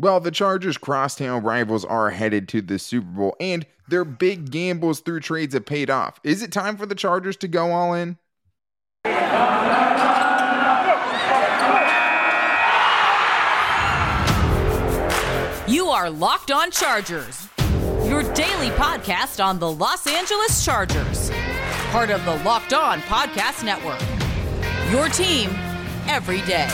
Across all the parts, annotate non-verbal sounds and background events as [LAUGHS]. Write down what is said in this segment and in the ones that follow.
Well, the Chargers' crosstown rivals are headed to the Super Bowl, and their big gambles through trades have paid off. Is it time for the Chargers to go all in? You are Locked On Chargers, your daily podcast on the Los Angeles Chargers, part of the Locked On Podcast Network. Your team every day.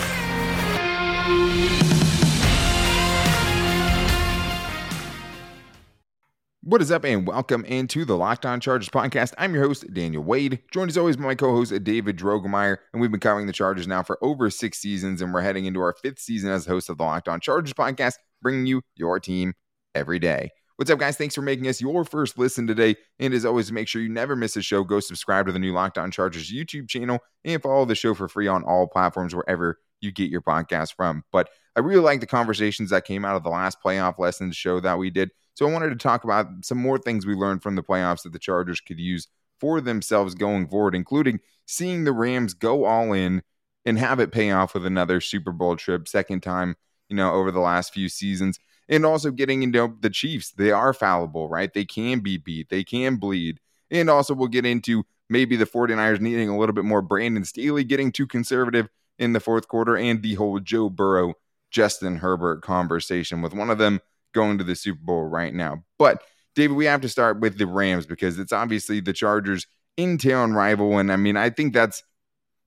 What is up, and welcome into the Locked On Chargers podcast. I'm your host, Daniel Wade, joined as always by my co host, David Drogemeyer. And we've been covering the Chargers now for over six seasons, and we're heading into our fifth season as host of the Locked On Chargers podcast, bringing you your team every day. What's up, guys? Thanks for making us your first listen today. And as always, make sure you never miss a show. Go subscribe to the new Locked On Chargers YouTube channel and follow the show for free on all platforms wherever you get your podcast from. But I really like the conversations that came out of the last playoff lessons show that we did. So I wanted to talk about some more things we learned from the playoffs that the Chargers could use for themselves going forward, including seeing the Rams go all in and have it pay off with another Super Bowl trip, second time, you know, over the last few seasons. And also getting into the Chiefs. They are fallible, right? They can be beat, they can bleed. And also, we'll get into maybe the 49ers needing a little bit more Brandon Staley getting too conservative in the fourth quarter and the whole Joe Burrow, Justin Herbert conversation with one of them going to the Super Bowl right now. But David, we have to start with the Rams because it's obviously the Chargers in town rival. And I mean, I think that's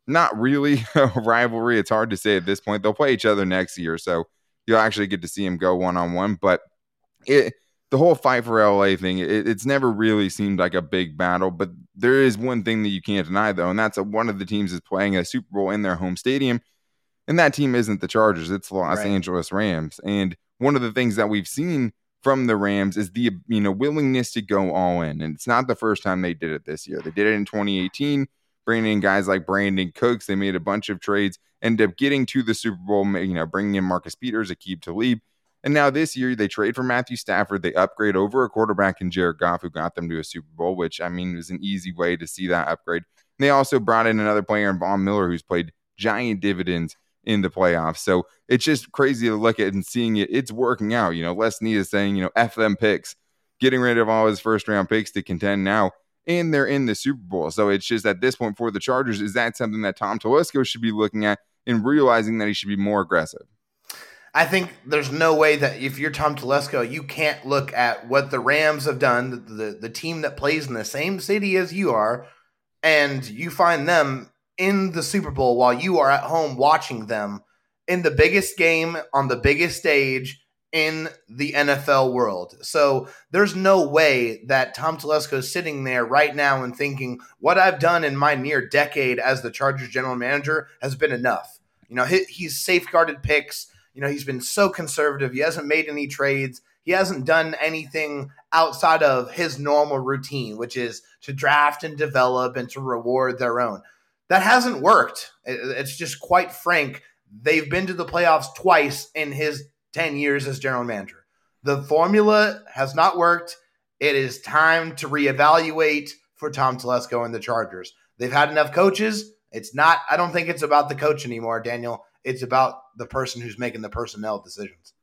not really [LAUGHS] a rivalry. It's hard to say at this point. They'll play each other next year. So you'll actually get to see them go one on one. But it, the whole fight for LA thing, it, it's never really seemed like a big battle. But there is one thing that you can't deny, though, and that's that one of the teams is playing a Super Bowl in their home stadium. And that team isn't the Chargers, it's the Los right. Angeles Rams. And one of the things that we've seen from the Rams is the you know willingness to go all in, and it's not the first time they did it this year. They did it in 2018, bringing in guys like Brandin Cooks. They made a bunch of trades, ended up getting to the Super Bowl. You know, bringing in Marcus Peters, Aqib Talib, and now this year they trade for Matthew Stafford. They upgrade over a quarterback in Jared Goff, who got them to a Super Bowl, which I mean was an easy way to see that upgrade. And they also brought in another player in Von Miller, who's played giant dividends in the playoffs. So it's just crazy to look at and seeing it. It's working out. You know, Les Snead is saying, you know, F them picks, getting rid of all his first round picks to contend now. And they're in the Super Bowl. So it's just at this point for the Chargers, is that something that Tom Telesco should be looking at and realizing that he should be more aggressive? I think there's no way that if you're Tom Telesco, you can't look at what the Rams have done, the, the, the team that plays in the same city as you are, and you find them in the Super Bowl while you are at home watching them in the biggest game on the biggest stage in the NFL world. So there's no way that Tom Telesco is sitting there right now and thinking what I've done in my near decade as the Chargers general manager has been enough. You know, he, he's safeguarded picks. You know, he's been so conservative. He hasn't made any trades. He hasn't done anything outside of his normal routine, which is to draft and develop and to reward their own. That hasn't worked. It's just quite frank. They've been to the playoffs twice in his 10 years as general manager. The formula has not worked. It is time to reevaluate for Tom Telesco and the Chargers. They've had enough coaches. It's not, I don't think it's about the coach anymore, Daniel. It's about the person who's making the personnel decisions.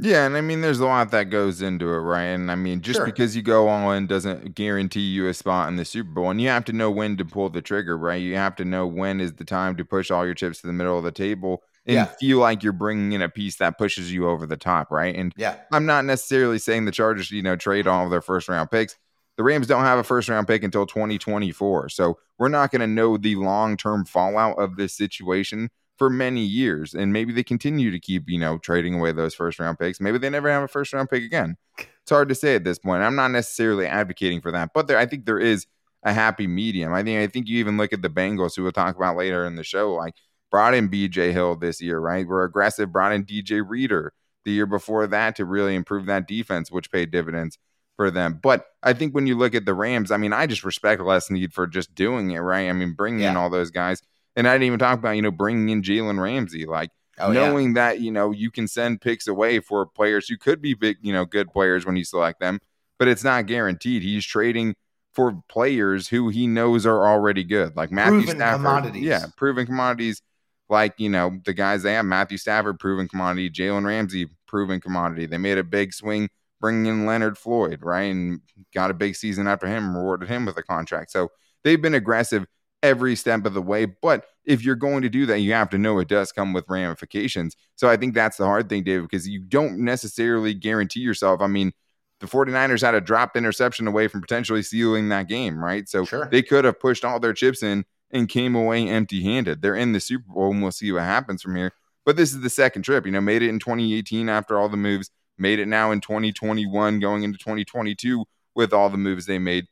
Yeah, and I mean, there's a lot that goes into it, right? And I mean, just sure. because you go all in doesn't guarantee you a spot in the Super Bowl. And you have to know when to pull the trigger, right? You have to know when is the time to push all your chips to the middle of the table and yeah. feel like you're bringing in a piece that pushes you over the top, right? And yeah, I'm not necessarily saying the Chargers, you know, trade all of their first round picks. The Rams don't have a first round pick until 2024. So we're not going to know the long term fallout of this situation for many years. And maybe they continue to keep, you know, trading away those first round picks. Maybe they never have a first round pick again. It's hard to say at this point. I'm not necessarily advocating for that, but there, I think there is a happy medium. I think I think you even look at the Bengals, who we'll talk about later in the show, like brought in BJ Hill this year, right? We're aggressive, brought in DJ Reader the year before that to really improve that defense, which paid dividends for them. But I think when you look at the Rams, I mean, I just respect Les Snead for just doing it, right? I mean, bringing yeah. in all those guys. And I didn't even talk about, you know, bringing in Jalen Ramsey, like oh, knowing yeah. that, you know, you can send picks away for players who could be big, you know, good players when you select them, but it's not guaranteed. He's trading for players who he knows are already good, like Matthew proven Stafford. Commodities. Yeah, proven commodities like, you know, the guys they have Matthew Stafford, proven commodity, Jalen Ramsey, proven commodity. They made a big swing bringing in Leonard Floyd, right? And got a big season after him, rewarded him with a contract. So they've been aggressive every step of the way. But if you're going to do that, you have to know it does come with ramifications. So I think that's the hard thing, David, because you don't necessarily guarantee yourself. I mean, the 49ers had a dropped interception away from potentially sealing that game, right? So sure. they could have pushed all their chips in and came away empty handed. They're in the Super Bowl and we'll see what happens from here. But this is the second trip, you know, made it in 2018 after all the moves, made it now in 2021, going into 2022 with all the moves they made.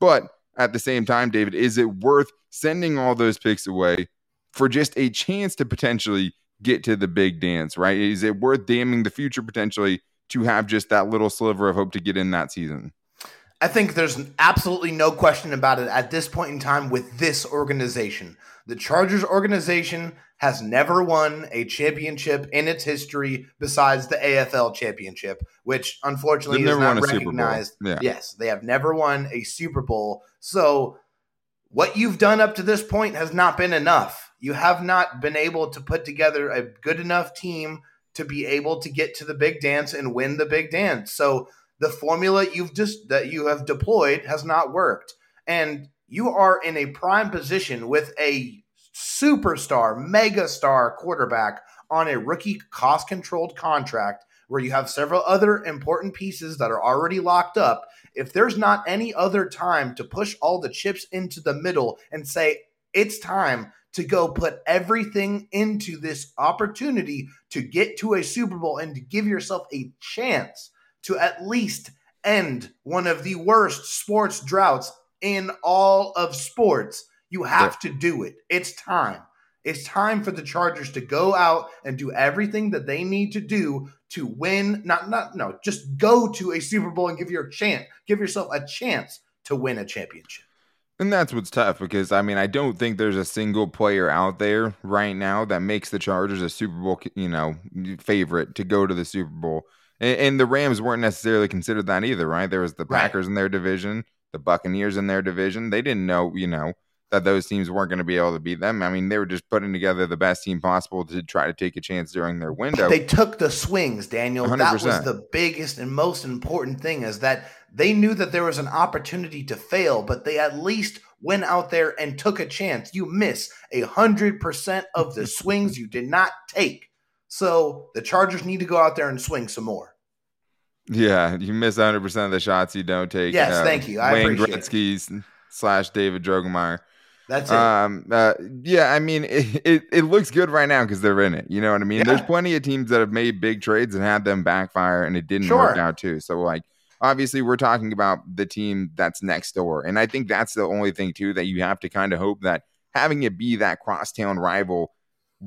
But at the same time, David, is it worth sending all those picks away for just a chance to potentially get to the big dance, right? Is it worth damning the future potentially to have just that little sliver of hope to get in that season? I think there's absolutely no question about it at this point in time with this organization. The Chargers organization has never won a championship in its history besides the AFL championship, which unfortunately They've is not recognized. Yeah. Yes, they have never won a Super Bowl. So what you've done up to this point has not been enough. You have not been able to put together a good enough team to be able to get to the big dance and win the big dance. So the formula you've just that you have deployed has not worked. And you are in a prime position with a superstar, mega star quarterback on a rookie cost controlled contract where you have several other important pieces that are already locked up. If there's not any other time to push all the chips into the middle and say, it's time to go put everything into this opportunity to get to a Super Bowl and to give yourself a chance to at least end one of the worst sports droughts in all of sports. You have yeah. to do it. It's time. It's time for the Chargers to go out and do everything that they need to do to win. Not, not, no, just go to a Super Bowl and give your chance, give yourself a chance to win a championship. And that's what's tough because I mean I don't think there's a single player out there right now that makes the Chargers a Super Bowl, you know, favorite to go to the Super Bowl. And, and the Rams weren't necessarily considered that either, right? There was the Packers right. in their division, the Buccaneers in their division. They didn't know, you know, that those teams weren't going to be able to beat them. I mean, they were just putting together the best team possible to try to take a chance during their window. They took the swings, Daniel. 100%. That was the biggest and most important thing is that they knew that there was an opportunity to fail, but they at least went out there and took a chance. You miss a hundred percent of the swings you did not take. So the Chargers need to go out there and swing some more. Yeah, you miss 100 percent of the shots you don't take. Yes, thank you. I Wayne Gretzky's slash David Drogemeyer. That's it. Um, uh, yeah, I mean, [LAUGHS] it, it, it, looks good right now because they're in it. You know what I mean? Yeah. There's plenty of teams that have made big trades and had them backfire, and it didn't sure. work out too. So, like, obviously, we're talking about the team that's next door, and I think that's the only thing too that you have to kind of hope that having it be that crosstown rival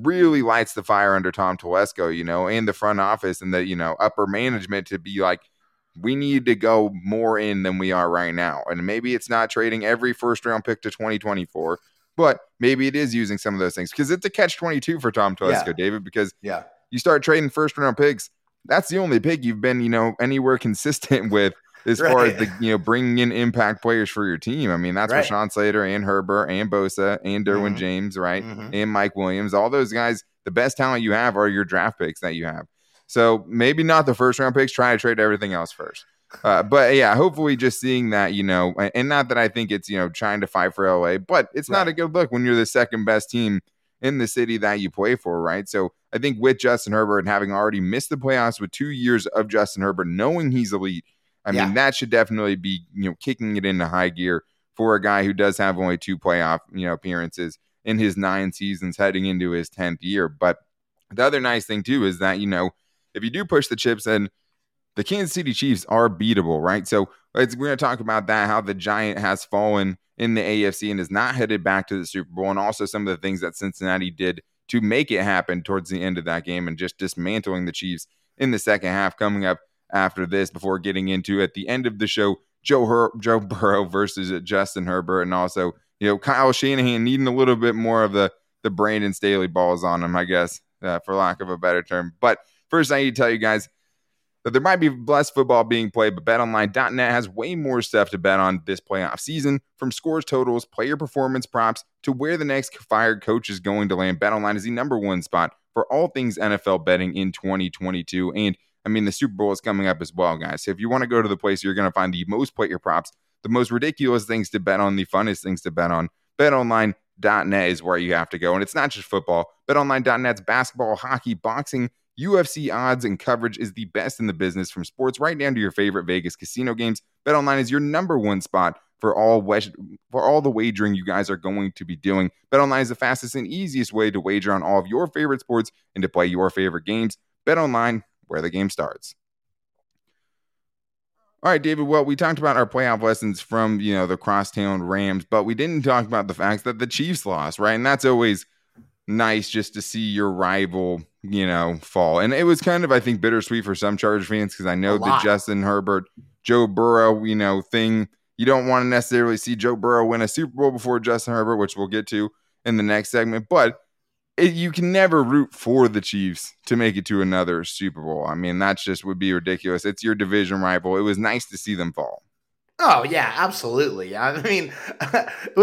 really lights the fire under Tom Telesco, you know, and the front office and the, you know, upper management to be like, we need to go more in than we are right now. And maybe it's not trading every first round pick to 2024, but maybe it is using some of those things because it's a catch 22 for Tom Telesco, yeah. David, because yeah, you start trading first round picks. That's the only pick you've been, you know, anywhere consistent [LAUGHS] with as right. far as the you know bringing in impact players for your team. I mean, that's right. Sean Slater and Herbert and Bosa and Derwin mm-hmm. James, right, mm-hmm. and Mike Williams. All those guys, the best talent you have are your draft picks that you have. So maybe not the first round picks. Try to trade everything else first. Uh, but yeah, hopefully just seeing that, you know, and not that I think it's, you know, trying to fight for LA, but it's right. not a good look when you're the second best team in the city that you play for, right? So I think with Justin Herbert and having already missed the playoffs with two years of Justin Herbert, knowing he's elite, I yeah. mean, that should definitely be, you know, kicking it into high gear for a guy who does have only two playoff, you know, appearances in his nine seasons heading into his 10th year. But the other nice thing too is that, you know, if you do push the chips in, the Kansas City Chiefs are beatable, right? So we're going to talk about that, how the Giant has fallen in the AFC and is not headed back to the Super Bowl, and also some of the things that Cincinnati did to make it happen towards the end of that game and just dismantling the Chiefs in the second half coming up after this before getting into at the end of the show Joe Her- Joe [LAUGHS] Burrow versus Justin Herbert and also you know Kyle Shanahan needing a little bit more of the the Brandon Staley balls on him I guess uh, for lack of a better term but first I need to tell you guys that there might be less football being played, but betonline.net has way more stuff to bet on this playoff season from scores totals, player performance props to where the next fired coach is going to land. BetOnline is the number one spot for all things NFL betting in 2022. And I mean, the Super Bowl is coming up as well, guys. So if you want to go to the place, you're going to find the most player props, the most ridiculous things to bet on, the funnest things to bet on. BetOnline.net is where you have to go. And it's not just football. BetOnline.net's basketball, hockey, boxing, UFC odds and coverage is the best in the business from sports right down to your favorite Vegas casino games. BetOnline is your number one spot for all for all the wagering you guys are going to be doing. BetOnline is the fastest and easiest way to wager on all of your favorite sports and to play your favorite games. BetOnline, where the game starts. All right, David. Well, we talked about our playoff lessons from you know the crosstown Rams, but we didn't talk about the fact that the Chiefs lost, right? And that's always nice just to see your rival, you know, fall. And it was kind of, I think, bittersweet for some Chargers fans because I know the Justin Herbert, Joe Burrow, you know, thing. You don't want to necessarily see Joe Burrow win a Super Bowl before Justin Herbert, which we'll get to in the next segment. But it, you can never root for the Chiefs to make it to another Super Bowl. I mean, that just would be ridiculous. It's your division rival. It was nice to see them fall. Oh yeah, absolutely. I mean, [LAUGHS]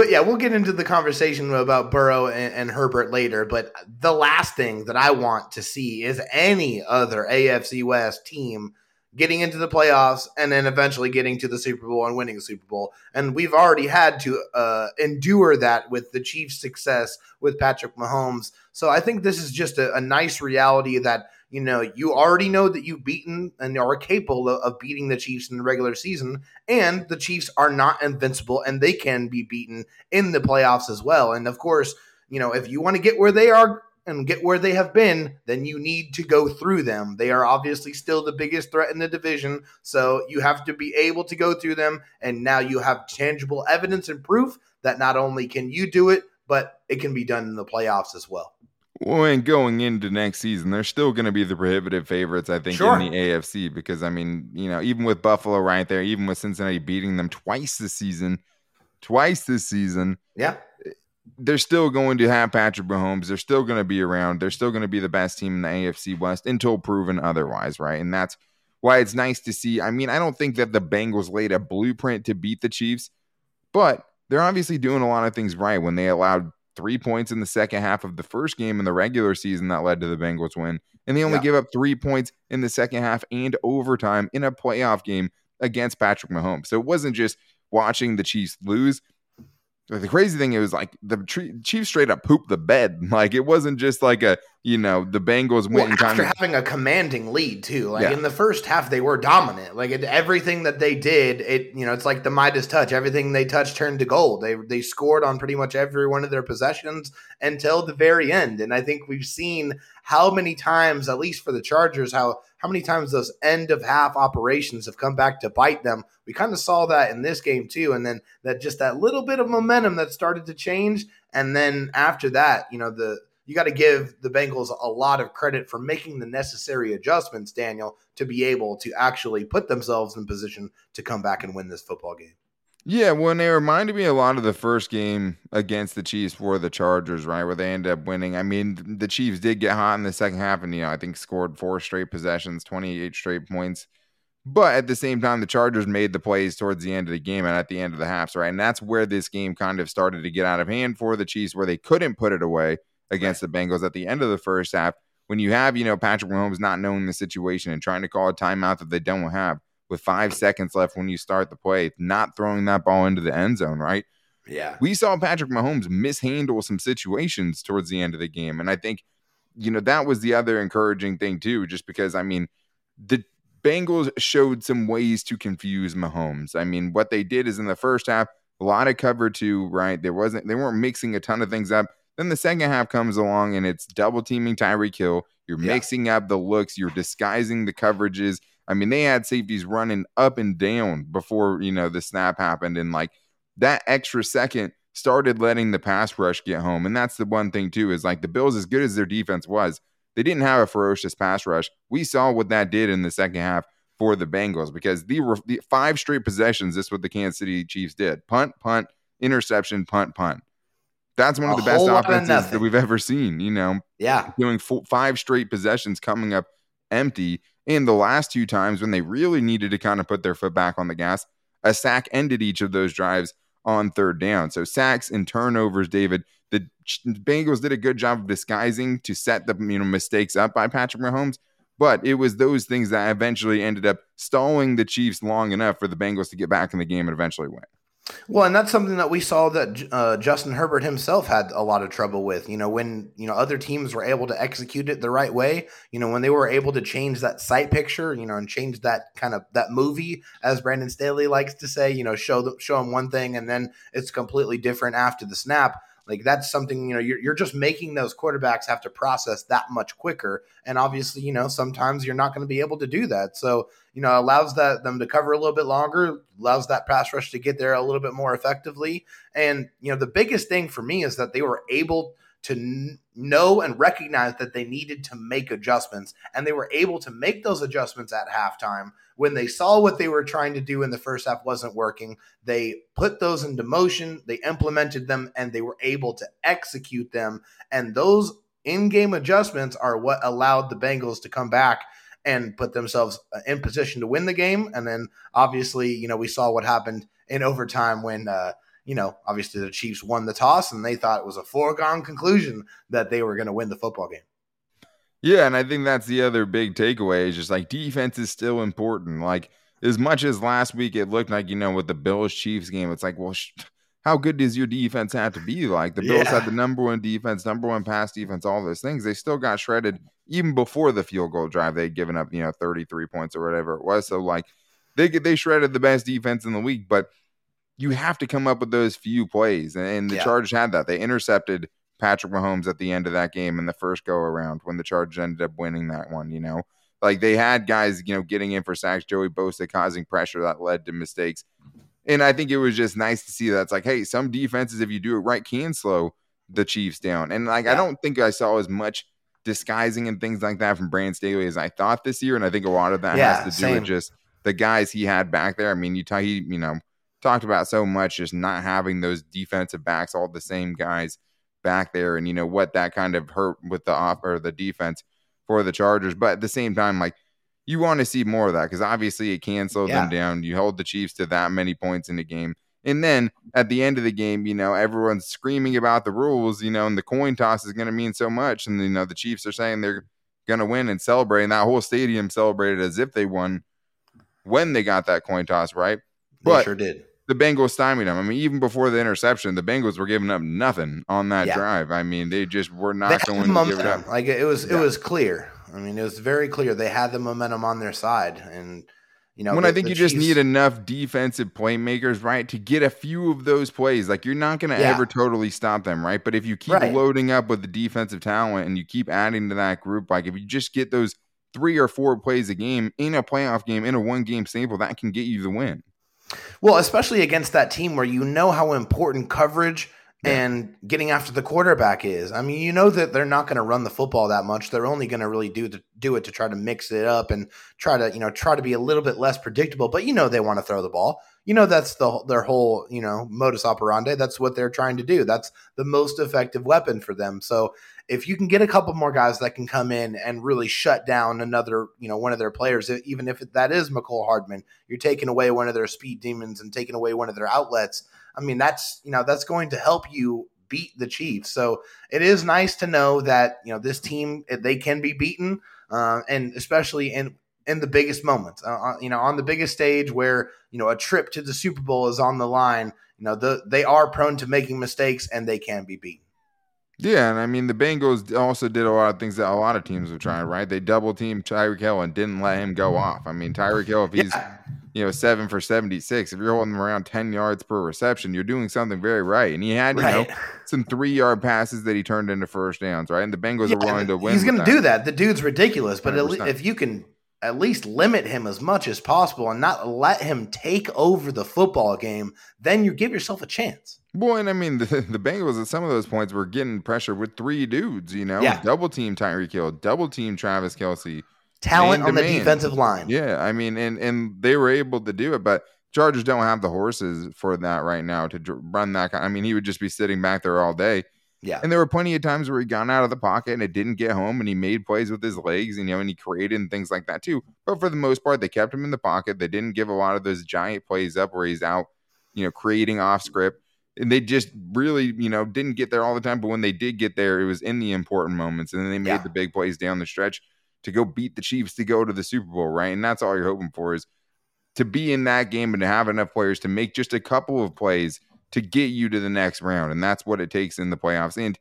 yeah, we'll get into the conversation about Burrow and, and, Herbert later. But the last thing that I want to see is any other AFC West team getting into the playoffs and then eventually getting to the Super Bowl and winning the Super Bowl. And we've already had to uh, endure that with the Chiefs' success with Patrick Mahomes. So I think this is just a, a nice reality that you know, you already know that you've beaten and are capable of beating the Chiefs in the regular season, and the Chiefs are not invincible and they can be beaten in the playoffs as well. And of course, you know, if you want to get where they are and get where they have been, then you need to go through them. They are obviously still the biggest threat in the division, so you have to be able to go through them. And now you have tangible evidence and proof that not only can you do it, but it can be done in the playoffs as well. Well, and going into next season, they're still going to be the prohibitive favorites, I think, sure. in the AFC because I mean, you know, even with Buffalo right there, even with Cincinnati beating them twice this season, twice this season, yeah, eh, they're still going to have Patrick Mahomes. They're still going to be around. They're still going to be the best team in the AFC West until proven otherwise, right? And that's why it's nice to see. I mean, I don't think that the Bengals laid a blueprint to beat the Chiefs, but they're obviously doing a lot of things right when they allowed three points in the second half of the first game in the regular season that led to the Bengals win. And they only yeah. give up three points in the second half and overtime in a playoff game against Patrick Mahomes. So it wasn't just watching the Chiefs lose. The crazy thing is, like the Chiefs straight up pooped the bed. [LAUGHS] Like it wasn't just like a you know the Bengals well, after kind of, having a commanding lead too. Like yeah. in the first half, they were dominant. Like it, everything that they did, it you know it's like the Midas touch. Everything they touched turned to gold. They they scored on pretty much every one of their possessions until the very end. And I think we've seen how many times, at least for the Chargers, how how many times those end of half operations have come back to bite them. We kind of saw that in this game too, and then that just that little bit of momentum that started to change, and then after that, you know the you got to give the Bengals a lot of credit for making the necessary adjustments, Daniel, to be able to actually put themselves in position to come back and win this football game. Yeah, well, they reminded me a lot of the first game against the Chiefs for the Chargers, right, where they ended up winning. I mean, the Chiefs did get hot in the second half, and you know, I think scored four straight possessions, twenty-eight straight points. But at the same time, the Chargers made the plays towards the end of the game and at the end of the halves, right? And that's where this game kind of started to get out of hand for the Chiefs, where they couldn't put it away against right. the Bengals at the end of the first half. When you have, you know, Patrick Mahomes not knowing the situation and trying to call a timeout that they don't have with five seconds left when you start the play, not throwing that ball into the end zone, right? Yeah. We saw Patrick Mahomes mishandle some situations towards the end of the game. And I think, you know, that was the other encouraging thing, too, just because, I mean, the Bengals showed some ways to confuse Mahomes. I mean, what they did is in the first half, a lot of cover two, right? There wasn't, they weren't mixing a ton of things up. Then the second half comes along and it's double teaming Tyreek Hill. You're yeah. mixing up the looks, you're disguising the coverages. I mean, they had safeties running up and down before, you know, the snap happened. And like that extra second started letting the pass rush get home. And that's the one thing, too, is like the Bills, as good as their defense was, they didn't have a ferocious pass rush. We saw what that did in the second half for the Bengals because the, the five straight possessions, this is what the Kansas City Chiefs did punt, punt, interception, punt, punt. That's one of the best offenses that we've ever seen. You know, yeah, doing four, five straight possessions coming up empty. And the last two times when they really needed to kind of put their foot back on the gas, a sack ended each of those drives on third down. So sacks and turnovers, David. The Bengals did a good job of disguising to set the you know mistakes up by Patrick Mahomes. But it was those things that eventually ended up stalling the Chiefs long enough for the Bengals to get back in the game and eventually win. Well, and that's something that we saw that uh, Justin Herbert himself had a lot of trouble with. You know, when you know other teams were able to execute it the right way. You know, when they were able to change that sight picture. You know, and change that kind of that movie, as Brandon Staley likes to say. You know, show them show them one thing and then it's completely different after the snap. Like that's something, you know, you're, you're just making those quarterbacks have to process that much quicker. And obviously, you know, sometimes you're not going to be able to do that. So, you know, allows that them to cover a little bit longer, allows that pass rush to get there a little bit more effectively. And, you know, the biggest thing for me is that they were able to know and recognize that they needed to make adjustments. And they were able to make those adjustments at halftime when they saw what they were trying to do in the first half wasn't working, they put those into motion, they implemented them, and they were able to execute them. And those in game adjustments are what allowed the Bengals to come back and put themselves uh, in position to win the game. And then obviously, you know, we saw what happened in overtime when, uh, you know, obviously the Chiefs won the toss and they thought it was a foregone conclusion that they were going to win the football game. Yeah, and I think that's the other big takeaway is just like defense is still important. Like as much as last week it looked like you know with the Bills Chiefs game, it's like well. Sh- how good does your defense have to be? Like the Bills yeah. had the number one defense, number one pass defense, all those things. They still got shredded even before the field goal drive. They'd given up, you know, 33 points or whatever it was. So like they they shredded the best defense in the week, but you have to come up with those few plays. And the yeah. Chargers had that. They intercepted Patrick Mahomes at the end of that game in the first go around when the Chargers ended up winning that one, you know. Like they had guys, you know, getting in for sacks, Joey Bosa causing pressure that led to mistakes. And I think it was just nice to see that it's like, hey, some defenses, if you do it right, can slow the Chiefs down. And like, yeah. I don't think I saw as much disguising and things like that from Brand Staley as I thought this year. And I think a lot of that yeah, has to do same. with just the guys he had back there. I mean, you, talk, he, you know, talked about so much just not having those defensive backs, all the same guys back there and you know what that kind of hurt with the off or the defense for the Chargers. But at the same time, like you want to see more of that because obviously it can slow yeah. them down. You hold the Chiefs to that many points in the game. And then at the end of the game, you know, everyone's screaming about the rules, you know, and the coin toss is going to mean so much. And, you know, the Chiefs are saying they're going to win and celebrate. And that whole stadium celebrated as if they won when they got that coin toss, right? They but sure did the Bengals stymied them. I mean, even before the interception, the Bengals were giving up nothing on that yeah. drive. I mean, they just were not going to give it up. Like it was, yeah. it was clear. I mean, it was very clear they had the momentum on their side, and you know, when the, I think you Chiefs, just need enough defensive playmakers, right, to get a few of those plays. Like you're not going to yeah. ever totally stop them, right? But if you keep right. loading up with the defensive talent and you keep adding to that group, like if you just get those three or four plays a game in a playoff game in a one game sample, that can get you the win. Well, especially against that team where you know how important coverage yeah. and getting after the quarterback is. I mean, you know that they're not going to run the football that much. They're only going to really do the, do it to try to mix it up and try to you know try to be a little bit less predictable. But you know they want to throw the ball. You know that's the their whole you know modus operandi. That's what they're trying to do. That's the most effective weapon for them. So if you can get a couple more guys that can come in and really shut down another, you know, one of their players, even if that is Mecole Hardman, you're taking away one of their speed demons and taking away one of their outlets. I mean, that's you know that's going to help you beat the Chiefs. So it is nice to know that you know this team they can be beaten, uh, and especially in in the biggest moments. Uh, uh, you know, on the biggest stage where you know a trip to the Super Bowl is on the line. You know, the, they are prone to making mistakes and they can be beaten. Yeah, and I mean the Bengals also did a lot of things that a lot of teams have tried, right? They double teamed Tyreek Hill and didn't let him go mm-hmm. off. I mean Tyreek Hill, if he's yeah. you know seven for seventy six, if you're holding him around ten yards per reception, you're doing something very right. And he had you right. know [LAUGHS] some three yard passes that he turned into first downs, right? And the Bengals yeah, are willing to win. He's going to do that. The dude's ridiculous, but if you can at least limit him as much as possible and not let him take over the football game, then you give yourself a chance. Boy, and I mean [LAUGHS] the, the Bengals at some of those points were getting pressure with three dudes, you know, yeah. double team Tyreek Hill, double team Travis Kelce, talent on the defensive line. Yeah, I mean, and and they were able to do it, but Chargers don't have the horses for that right now to run that. I mean, he would just be sitting back there all day yeah. And there were plenty of times where he got out of the pocket and it didn't get home and he made plays with his legs and you know and he created and things like that too. But for the most part, they kept him in the pocket. They didn't give a lot of those giant plays up where he's out, you know, creating off script. And they just really, you know, didn't get there all the time. But when they did get there, it was in the important moments. And then they made yeah. the big plays down the stretch. to go beat the Chiefs to go to the Super Bowl, right? And that's all you're hoping for is to be in that game and to have enough players to make just a couple of plays to get you to the next round. And that's what it takes in the playoffs. And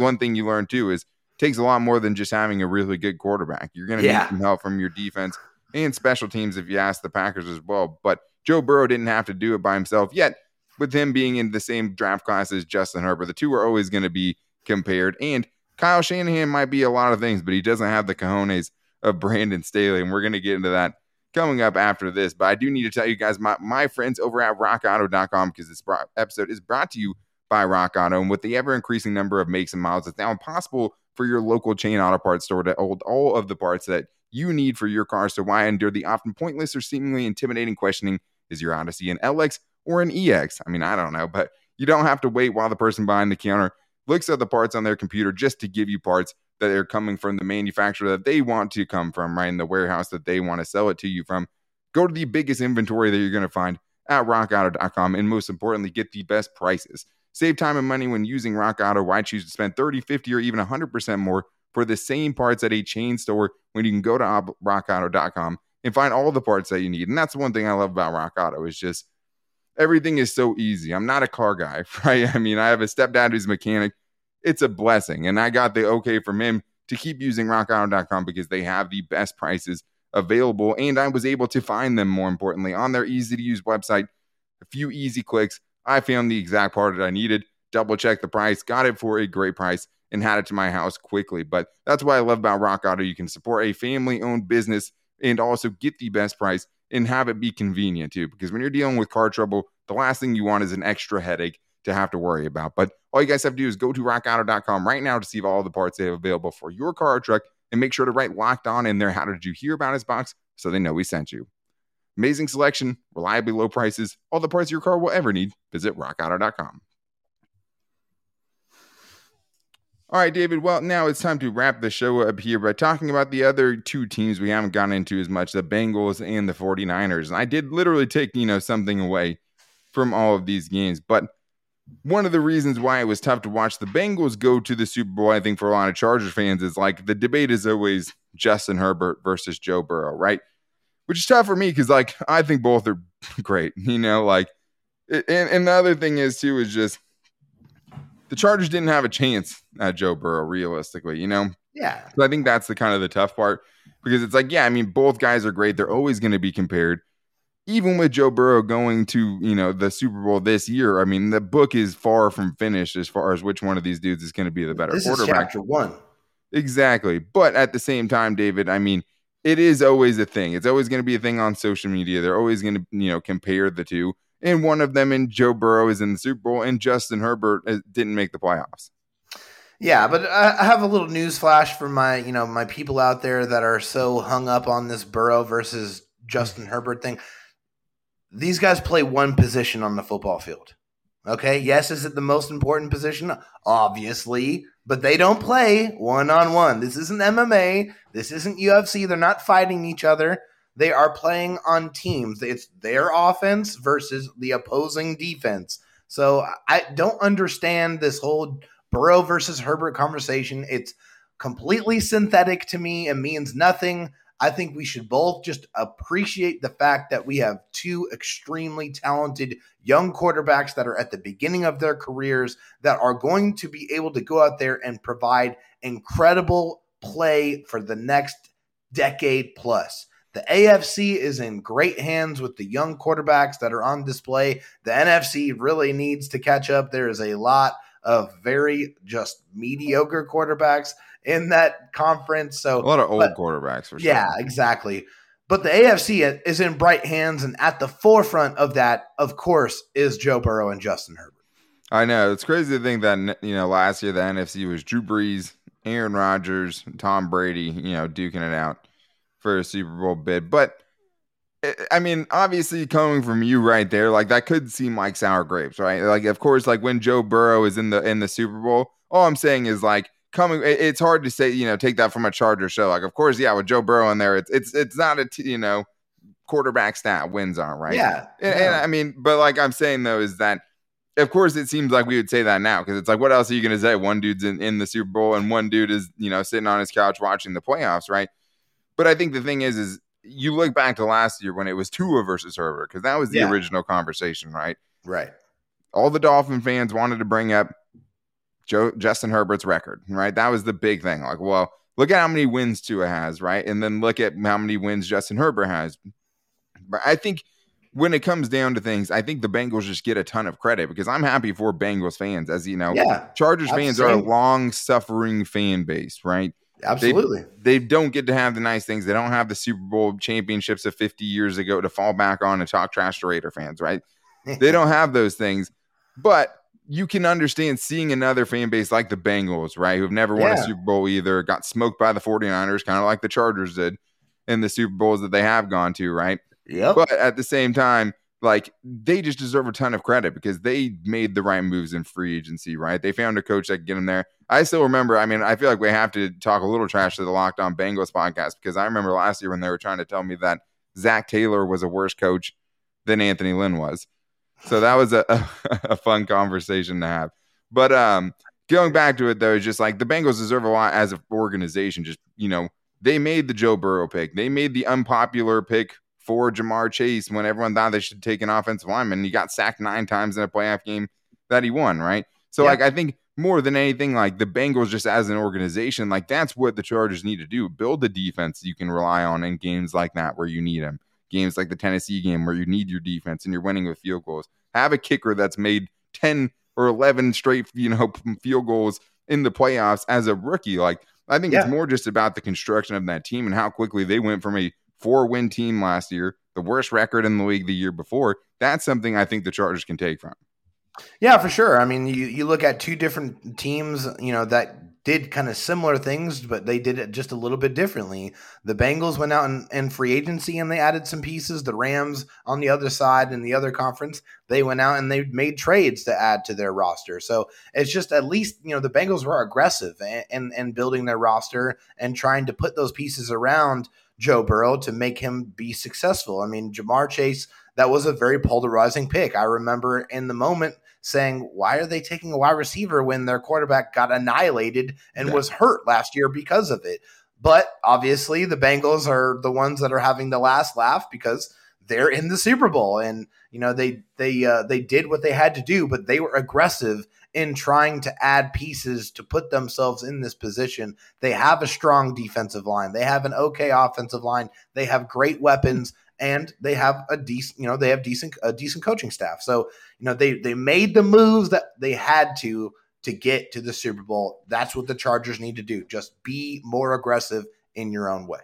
one thing you learn too is takes a lot more than just having a really good quarterback. You're going to yeah. need some help from your defense and special teams if you ask the Packers as well. But Joe Burrow didn't have to do it by himself yet. With him being in the same draft class as Justin Herbert, the two are always going to be compared. And Kyle Shanahan might be a lot of things, but he doesn't have the cojones of Brandon Staley. And we're going to get into that coming up after this. But I do need to tell you guys, my, my friends over at rockauto.com, because this episode is brought to you by Rock Auto. And with the ever increasing number of makes and models, it's now impossible for your local chain auto parts store to hold all of the parts that you need for your car. So why endure the often pointless or seemingly intimidating questioning is your Odyssey an LX or an EX? I mean, I don't know, but you don't have to wait while the person behind the counter looks at the parts on their computer just to give you parts that are coming from the manufacturer that they want to come from, right? In the warehouse that they want to sell it to you from. Go to the biggest inventory that you're going to find at rockauto.com and most importantly, get the best prices. Save time and money when using Rock Auto. Why choose to spend 30, 50, or even 100% more for the same parts at a chain store when you can go to rockauto.com and find all the parts that you need? And that's one thing I love about Rock Auto is just everything is so easy. I'm not a car guy, [LAUGHS] right? I mean, I have a stepdad who's a mechanic. It's a blessing. And I got the okay from him to keep using rockauto.com because they have the best prices available. And I was able to find them more importantly on their easy to use website. A few easy clicks I found the exact part that I needed, double checked the price, got it for a great price, and had it to my house quickly. But that's what I love about Rock Auto. You can support a family owned business and also get the best price and have it be convenient too. Because when you're dealing with car trouble, the last thing you want is an extra headache to have to worry about. But all you guys have to do is go to rockauto.com right now to see all the parts they have available for your car or truck and make sure to write locked on in there. How did you hear about his box? So they know we sent you. Amazing selection, reliably low prices, all the parts your car will ever need. Visit rockauto.com. All right, David. Well, now it's time to wrap the show up here by talking about the other two teams we haven't gotten into as much, the Bengals and the 49ers. And I did literally take, you know, something away from all of these games, but one of the reasons why it was tough to watch the Bengals go to the Super Bowl, I think, for a lot of Chargers fans, is like the debate is always Justin Herbert versus Joe Burrow, right? which is tough for me because like I think both are [LAUGHS] great. You know, like and, and the other thing is too is just the Chargers didn't have a chance at Joe Burrow realistically. You know, yeah. So I think that's the kind of the tough part because it's like yeah, I mean both guys are great. They're always going to be compared. Even with Joe Burrow going to, you know, the Super Bowl this year, I mean, the book is far from finished as far as which one of these dudes is going to be the better this quarterback. Is chapter one. Exactly. But at the same time, David, I mean, it is always a thing. It's always going to be a thing on social media. They're always going to, you know, compare the two. And one of them in Joe Burrow is in the Super Bowl, and Justin Herbert uh, didn't make the playoffs. Yeah, but I have a little news flash for my, you know, my people out there that are so hung up on this Burrow versus Justin Herbert thing. These guys play one position on the football field. Okay. Yes, is it the most important position? Obviously, but they don't play one on one. This isn't MMA. This isn't UFC. They're not fighting each other. They are playing on teams. It's their offense versus the opposing defense. So I don't understand this whole Burrow versus Herbert conversation. It's completely synthetic to me. It means nothing. I think we should both just appreciate the fact that we have two extremely talented young quarterbacks that are at the beginning of their careers that are going to be able to go out there and provide incredible play for the next decade plus. The AFC is in great hands with the young quarterbacks that are on display. The NFC really needs to catch up. There is a lot of very just mediocre quarterbacks in that conference. So a lot of old but, quarterbacks for sure. Yeah, exactly. But the AFC is in bright hands, and at the forefront of that, of course, is Joe Burrow and Justin Herbert. I know it's crazy to think that you know last year the NFC was Drew Brees, Aaron Rodgers, Tom Brady, you know, duking it out for a Super Bowl bid. But eh, I mean, obviously, coming from you right there, like that could seem like sour grapes, right? Like, of course, like when Joe Burrow is in the in the Super Bowl, all I'm saying is like coming. It's hard to say, you know, take that from a Charger show. Like, of course, yeah, with Joe Burrow in there, it's it's it's not a you know quarterback stat wins on right. Yeah, and, yeah. and I mean, but like I'm saying though, is that of course it seems like we would say that now because it's like, what else are you going to say? One dude's in, in the Super Bowl and one dude is you know sitting on his couch watching the playoffs, right? But I think the thing is, is you look back to last year when it was Tua versus Herbert because that was the Yeah. original conversation, right? Right. All the Dolphin fans wanted to bring up Joe Justin Herbert's record, right? That was the big thing. Like, well, look at how many wins Tua has, right? And then look at how many wins Justin Herbert has. But I think when it comes down to things, I think the Bengals just get a ton of credit because I'm happy for Bengals fans, as you know. Yeah. Chargers fans are a long suffering fan base, right? Absolutely. They don't get to have the nice things. They don't have the Super Bowl championships of 50 years ago to fall back on and talk trash to Raider fans, right? [LAUGHS] They don't have those things. But you can understand seeing another fan base like the Bengals, right? Who've never won a Super Bowl either, got smoked by the 49ers, kind of like the Chargers did in the Super Bowls that they have gone to, right? Yep. But at the same time, like they just deserve a ton of credit because they made the right moves in free agency, right? They found a coach that could get them there. I still remember, I mean, I feel like we have to talk a little trash to the Locked On Bengals podcast because I remember last year when they were trying to tell me that Zac Taylor was a worse coach than Anthony Lynn was. So that was a, [LAUGHS] a, fun conversation to have. But um going back to it though, it's just like the Bengals deserve a lot as an organization. Just, you know, they made the Joe Burrow pick. They made the unpopular pick for Ja'Marr Chase when everyone thought they should take an offensive lineman. He got sacked nine times in a playoff game that he won, right? So Yeah. like I think more than anything, like the Bengals just as an organization, like that's what the Chargers need to do. Build a defense you can rely on in games like that where you need them. Games like the Tennessee game where you need your defense and you're winning with field goals. Have a kicker that's made 10 or 11 straight, you know, [LAUGHS] field goals in the playoffs as a rookie. Like I think it's more just about the construction of that team and how quickly they went from a four win team last year, the worst record in the league the year before. That's something I think the Chargers can take from. Yeah, for sure. I mean, you, you look at two different teams, you know, that did kind of similar things, but they did it just a little bit differently. The Bengals went out in, in free agency and they added some pieces. The Rams on the other side in the other conference, they went out and they made trades to add to their roster. So it's just at least, you know, the Bengals were aggressive and, and, and building their roster and trying to put those pieces around Joe Burrow to make him be successful. I mean, Ja'Marr Chase, that was a very polarizing pick. I remember in the moment saying, why are they taking a wide receiver when their quarterback got annihilated and Yeah. was hurt last year because of it? But obviously, the Bengals are the ones that are having the last laugh because they're in the Super Bowl, and you know they they uh, they did what they had to do, but they were aggressive in trying to add pieces to put themselves in this position. They have a strong defensive line, they have an okay offensive line, they have great weapons, and they have a decent you know they have decent a decent coaching staff. So you know they they made the moves that they had to to get to the Super Bowl. That's what the Chargers need to do. Just be more aggressive in your own way.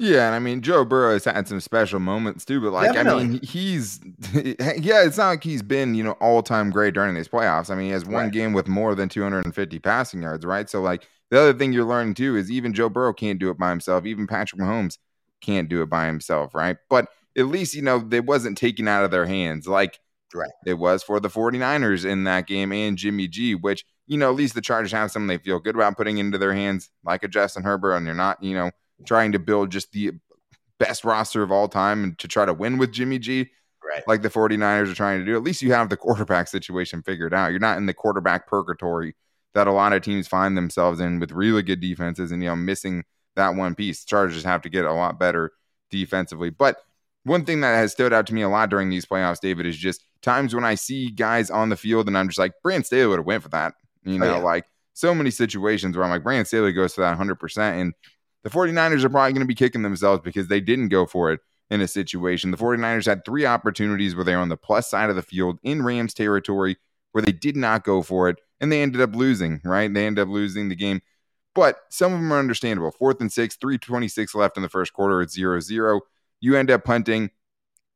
Yeah, and I mean Joe Burrow has had some special moments too, but like I mean he's [LAUGHS] yeah, it's not like he's been, you know, all time great during these playoffs. I mean, he has one Right. game with more than 250 passing yards, right? So like the other thing you're learning too is even Joe Burrow can't do it by himself. Even Patrick Mahomes can't do it by himself, right? But at least, you know, it wasn't taken out of their hands like Right. it was for the 49ers in that game and Jimmy G, which, you know, at least the Chargers have someone they feel good about putting into their hands, like a Justin Herbert, and you're not, you know, trying to build just the best roster of all time and to try to win with Jimmy G, Right. like the 49ers are trying to do. At least you have the [LAUGHS] quarterback situation figured out. You're not in the quarterback purgatory that a lot of teams find themselves in with really good defenses and, you know, missing that one piece. Chargers have to get a lot better defensively. But one thing that has stood out to me a lot during these playoffs, David, is just times when I see guys on the field and I'm just like, Brand Staley would have went for that. You oh, know, yeah. like so many situations where I'm like, Brand Staley goes for that 100%. And the 49ers are probably going to be kicking themselves because they didn't go for it in a situation. The 49ers had three opportunities where they were on the plus side of the field in Rams territory where they did not go for it and they ended up losing, right? They ended up losing the game. But some of them are understandable. Fourth and six, 326 left in the first quarter. It's 0 0. You end up punting.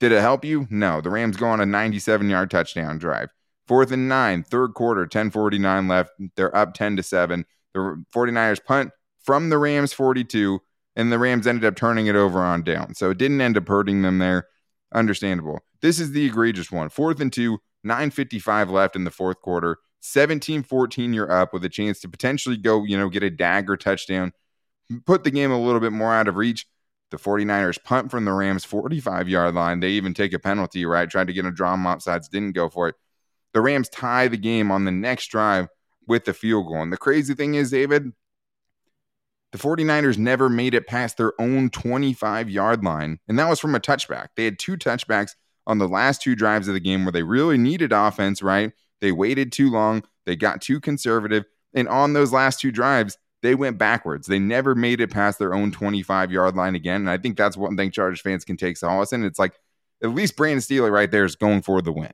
Did it help you? No. The Rams go on a 97 yard touchdown drive. Fourth and nine, third quarter, 1049 left. They're up 10 to 7. The 49ers punt from the Rams 42, and the Rams ended up turning it over on down. So it didn't end up hurting them there. Understandable. This is the egregious one. Fourth and two, 955 left in the fourth quarter. 17 14, you're up with a chance to potentially go, you know, get a dagger touchdown, put the game a little bit more out of reach. The 49ers punt from the Rams 45 yard line. They even take a penalty, right? Tried to get a draw offsides, didn't go for it. The Rams tie the game on the next drive with the field goal. And the crazy thing is, David, the 49ers never made it past their own 25 yard line, and that was from a touchback. They had two touchbacks on the last two drives of the game where they really needed offense, right? They waited too long, they got too conservative, and on those last two drives, they went backwards. They never made it past their own 25 yard line again. And I think that's one thing Chargers fans can take solace in. It's like at least Brandon Staley right there is going for the win.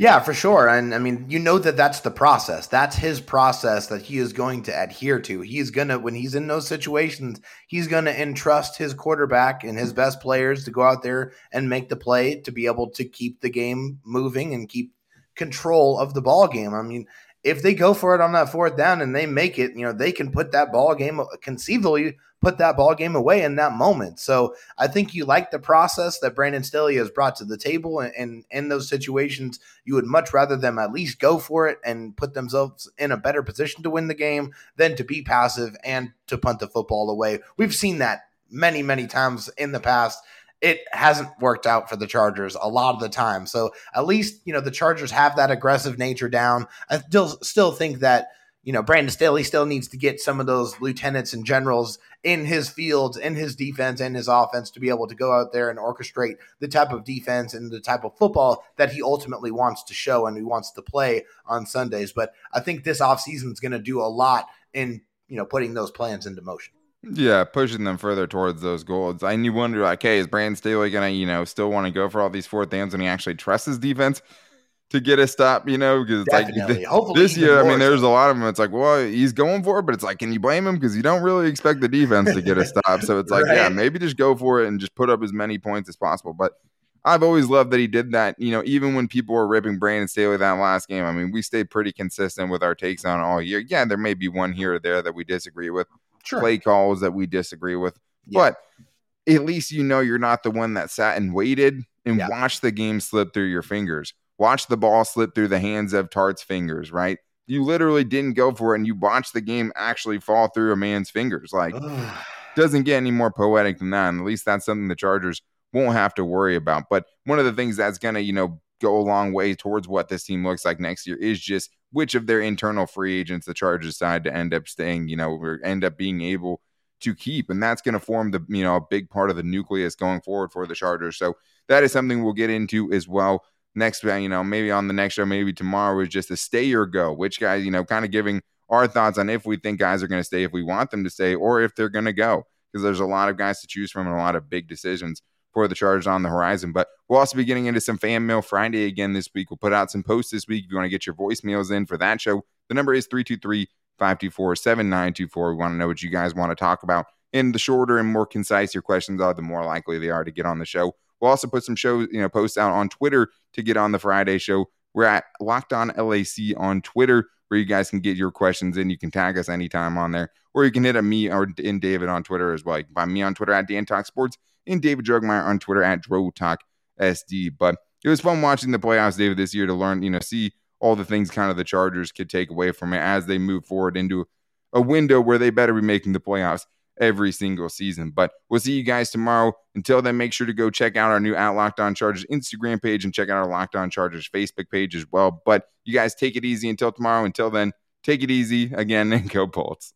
Yeah, for sure. And I mean, you know that that's the process. That's his process that he is going to adhere to. He's going to, when he's in those situations, he's going to entrust his quarterback and his best players to go out there and make the play to be able to keep the game moving and keep control of the ball game. I mean, if they go for it on that fourth down and they make it, you know, they can put that ball game conceivably put that ball game away in that moment. So I think you like the process that Brandon Staley has brought to the table, and, in those situations, you would much rather them at least go for it and put themselves in a better position to win the game than to be passive and to punt the football away. We've seen that many, many times in the past it hasn't worked out for the Chargers a lot of the time. So at least, you know, the Chargers have that aggressive nature down. I still still think that, you know, Brandon Staley still needs to get some of those lieutenants and generals in his fields, in his defense and his offense to be able to go out there and orchestrate the type of defense and the type of football that he ultimately wants to show and he wants to play on Sundays. But I think this offseason is going to do a lot in, you know, putting those plans into motion. Yeah, pushing them further towards those goals. And you wonder, like, hey, is Brandon Staley gonna, you know, still want to go for all these fourth downs when he actually trusts his defense to get a stop? You know, because it's [LAUGHS] Definitely. like Hopefully this year, I mean, there's a lot of them. It's like, well, he's going for it, but it's like, can you blame him? Because you don't really expect the defense to get a stop. So it's like, right. yeah, maybe just go for it and just put up as many points as possible. But I've always loved that he did that. You know, even when people were ripping Brandon Staley that last game, I mean, we stayed pretty consistent with our takes on all year. Yeah, there may be one here or there that we disagree with sure. play calls that we disagree with. Yeah. But at least you know you're not the one that sat and waited and yeah. watched the game slip through your fingers. Watch the ball slip through the hands of Tartt's fingers, right? You literally didn't go for it and you watched the game actually fall through a man's fingers. Like, [SIGHS] doesn't get any more poetic than that. And at least that's something the Chargers won't have to worry about. But one of the things that's going to, you know, go a long way towards what this team looks like next year is just which of their internal free agents the Chargers decide to end up staying, you know, or end up being able to keep. And that's going to form the, you know, a big part of the nucleus going forward for the Chargers. So that is something we'll get into as well next, uh, you know, maybe on the next show, maybe tomorrow is just a stay or go, which guys, you know, kind of giving our thoughts on if we think guys are going to stay, if we want them to stay, or if they're going to go. Because there's a lot of guys to choose from and a lot of big decisions for the Chargers on the horizon. But we'll also be getting into some Fan Mail Friday again this week. We'll put out some posts this week if you want to get your voicemails in for that show. The number is 323 524 7924. We want to know what you guys want to talk about. And the shorter and more concise your questions are, the more likely they are to get on the show. We'll also put some shows, you know, posts out on Twitter to get on the Friday show. We're at Locked On LAC on Twitter, where you guys can get your questions in. You can tag us anytime on there, or you can hit at me or in David on Twitter as well. You can find me on Twitter at Dan Talk Sports and David Drogemeyer on Twitter at SD. But it was fun watching the playoffs, David, this year to learn, you know, see all the things kind of the Chargers could take away from it as they move forward into a window where they better be making the playoffs every single season. But we'll see you guys tomorrow. Until then, make sure to go check out our new at Locked On Chargers Instagram page and check out our Locked On Chargers Facebook page as well. But you guys take it easy until tomorrow. Until then, take it easy again [LAUGHS] and go Bolts.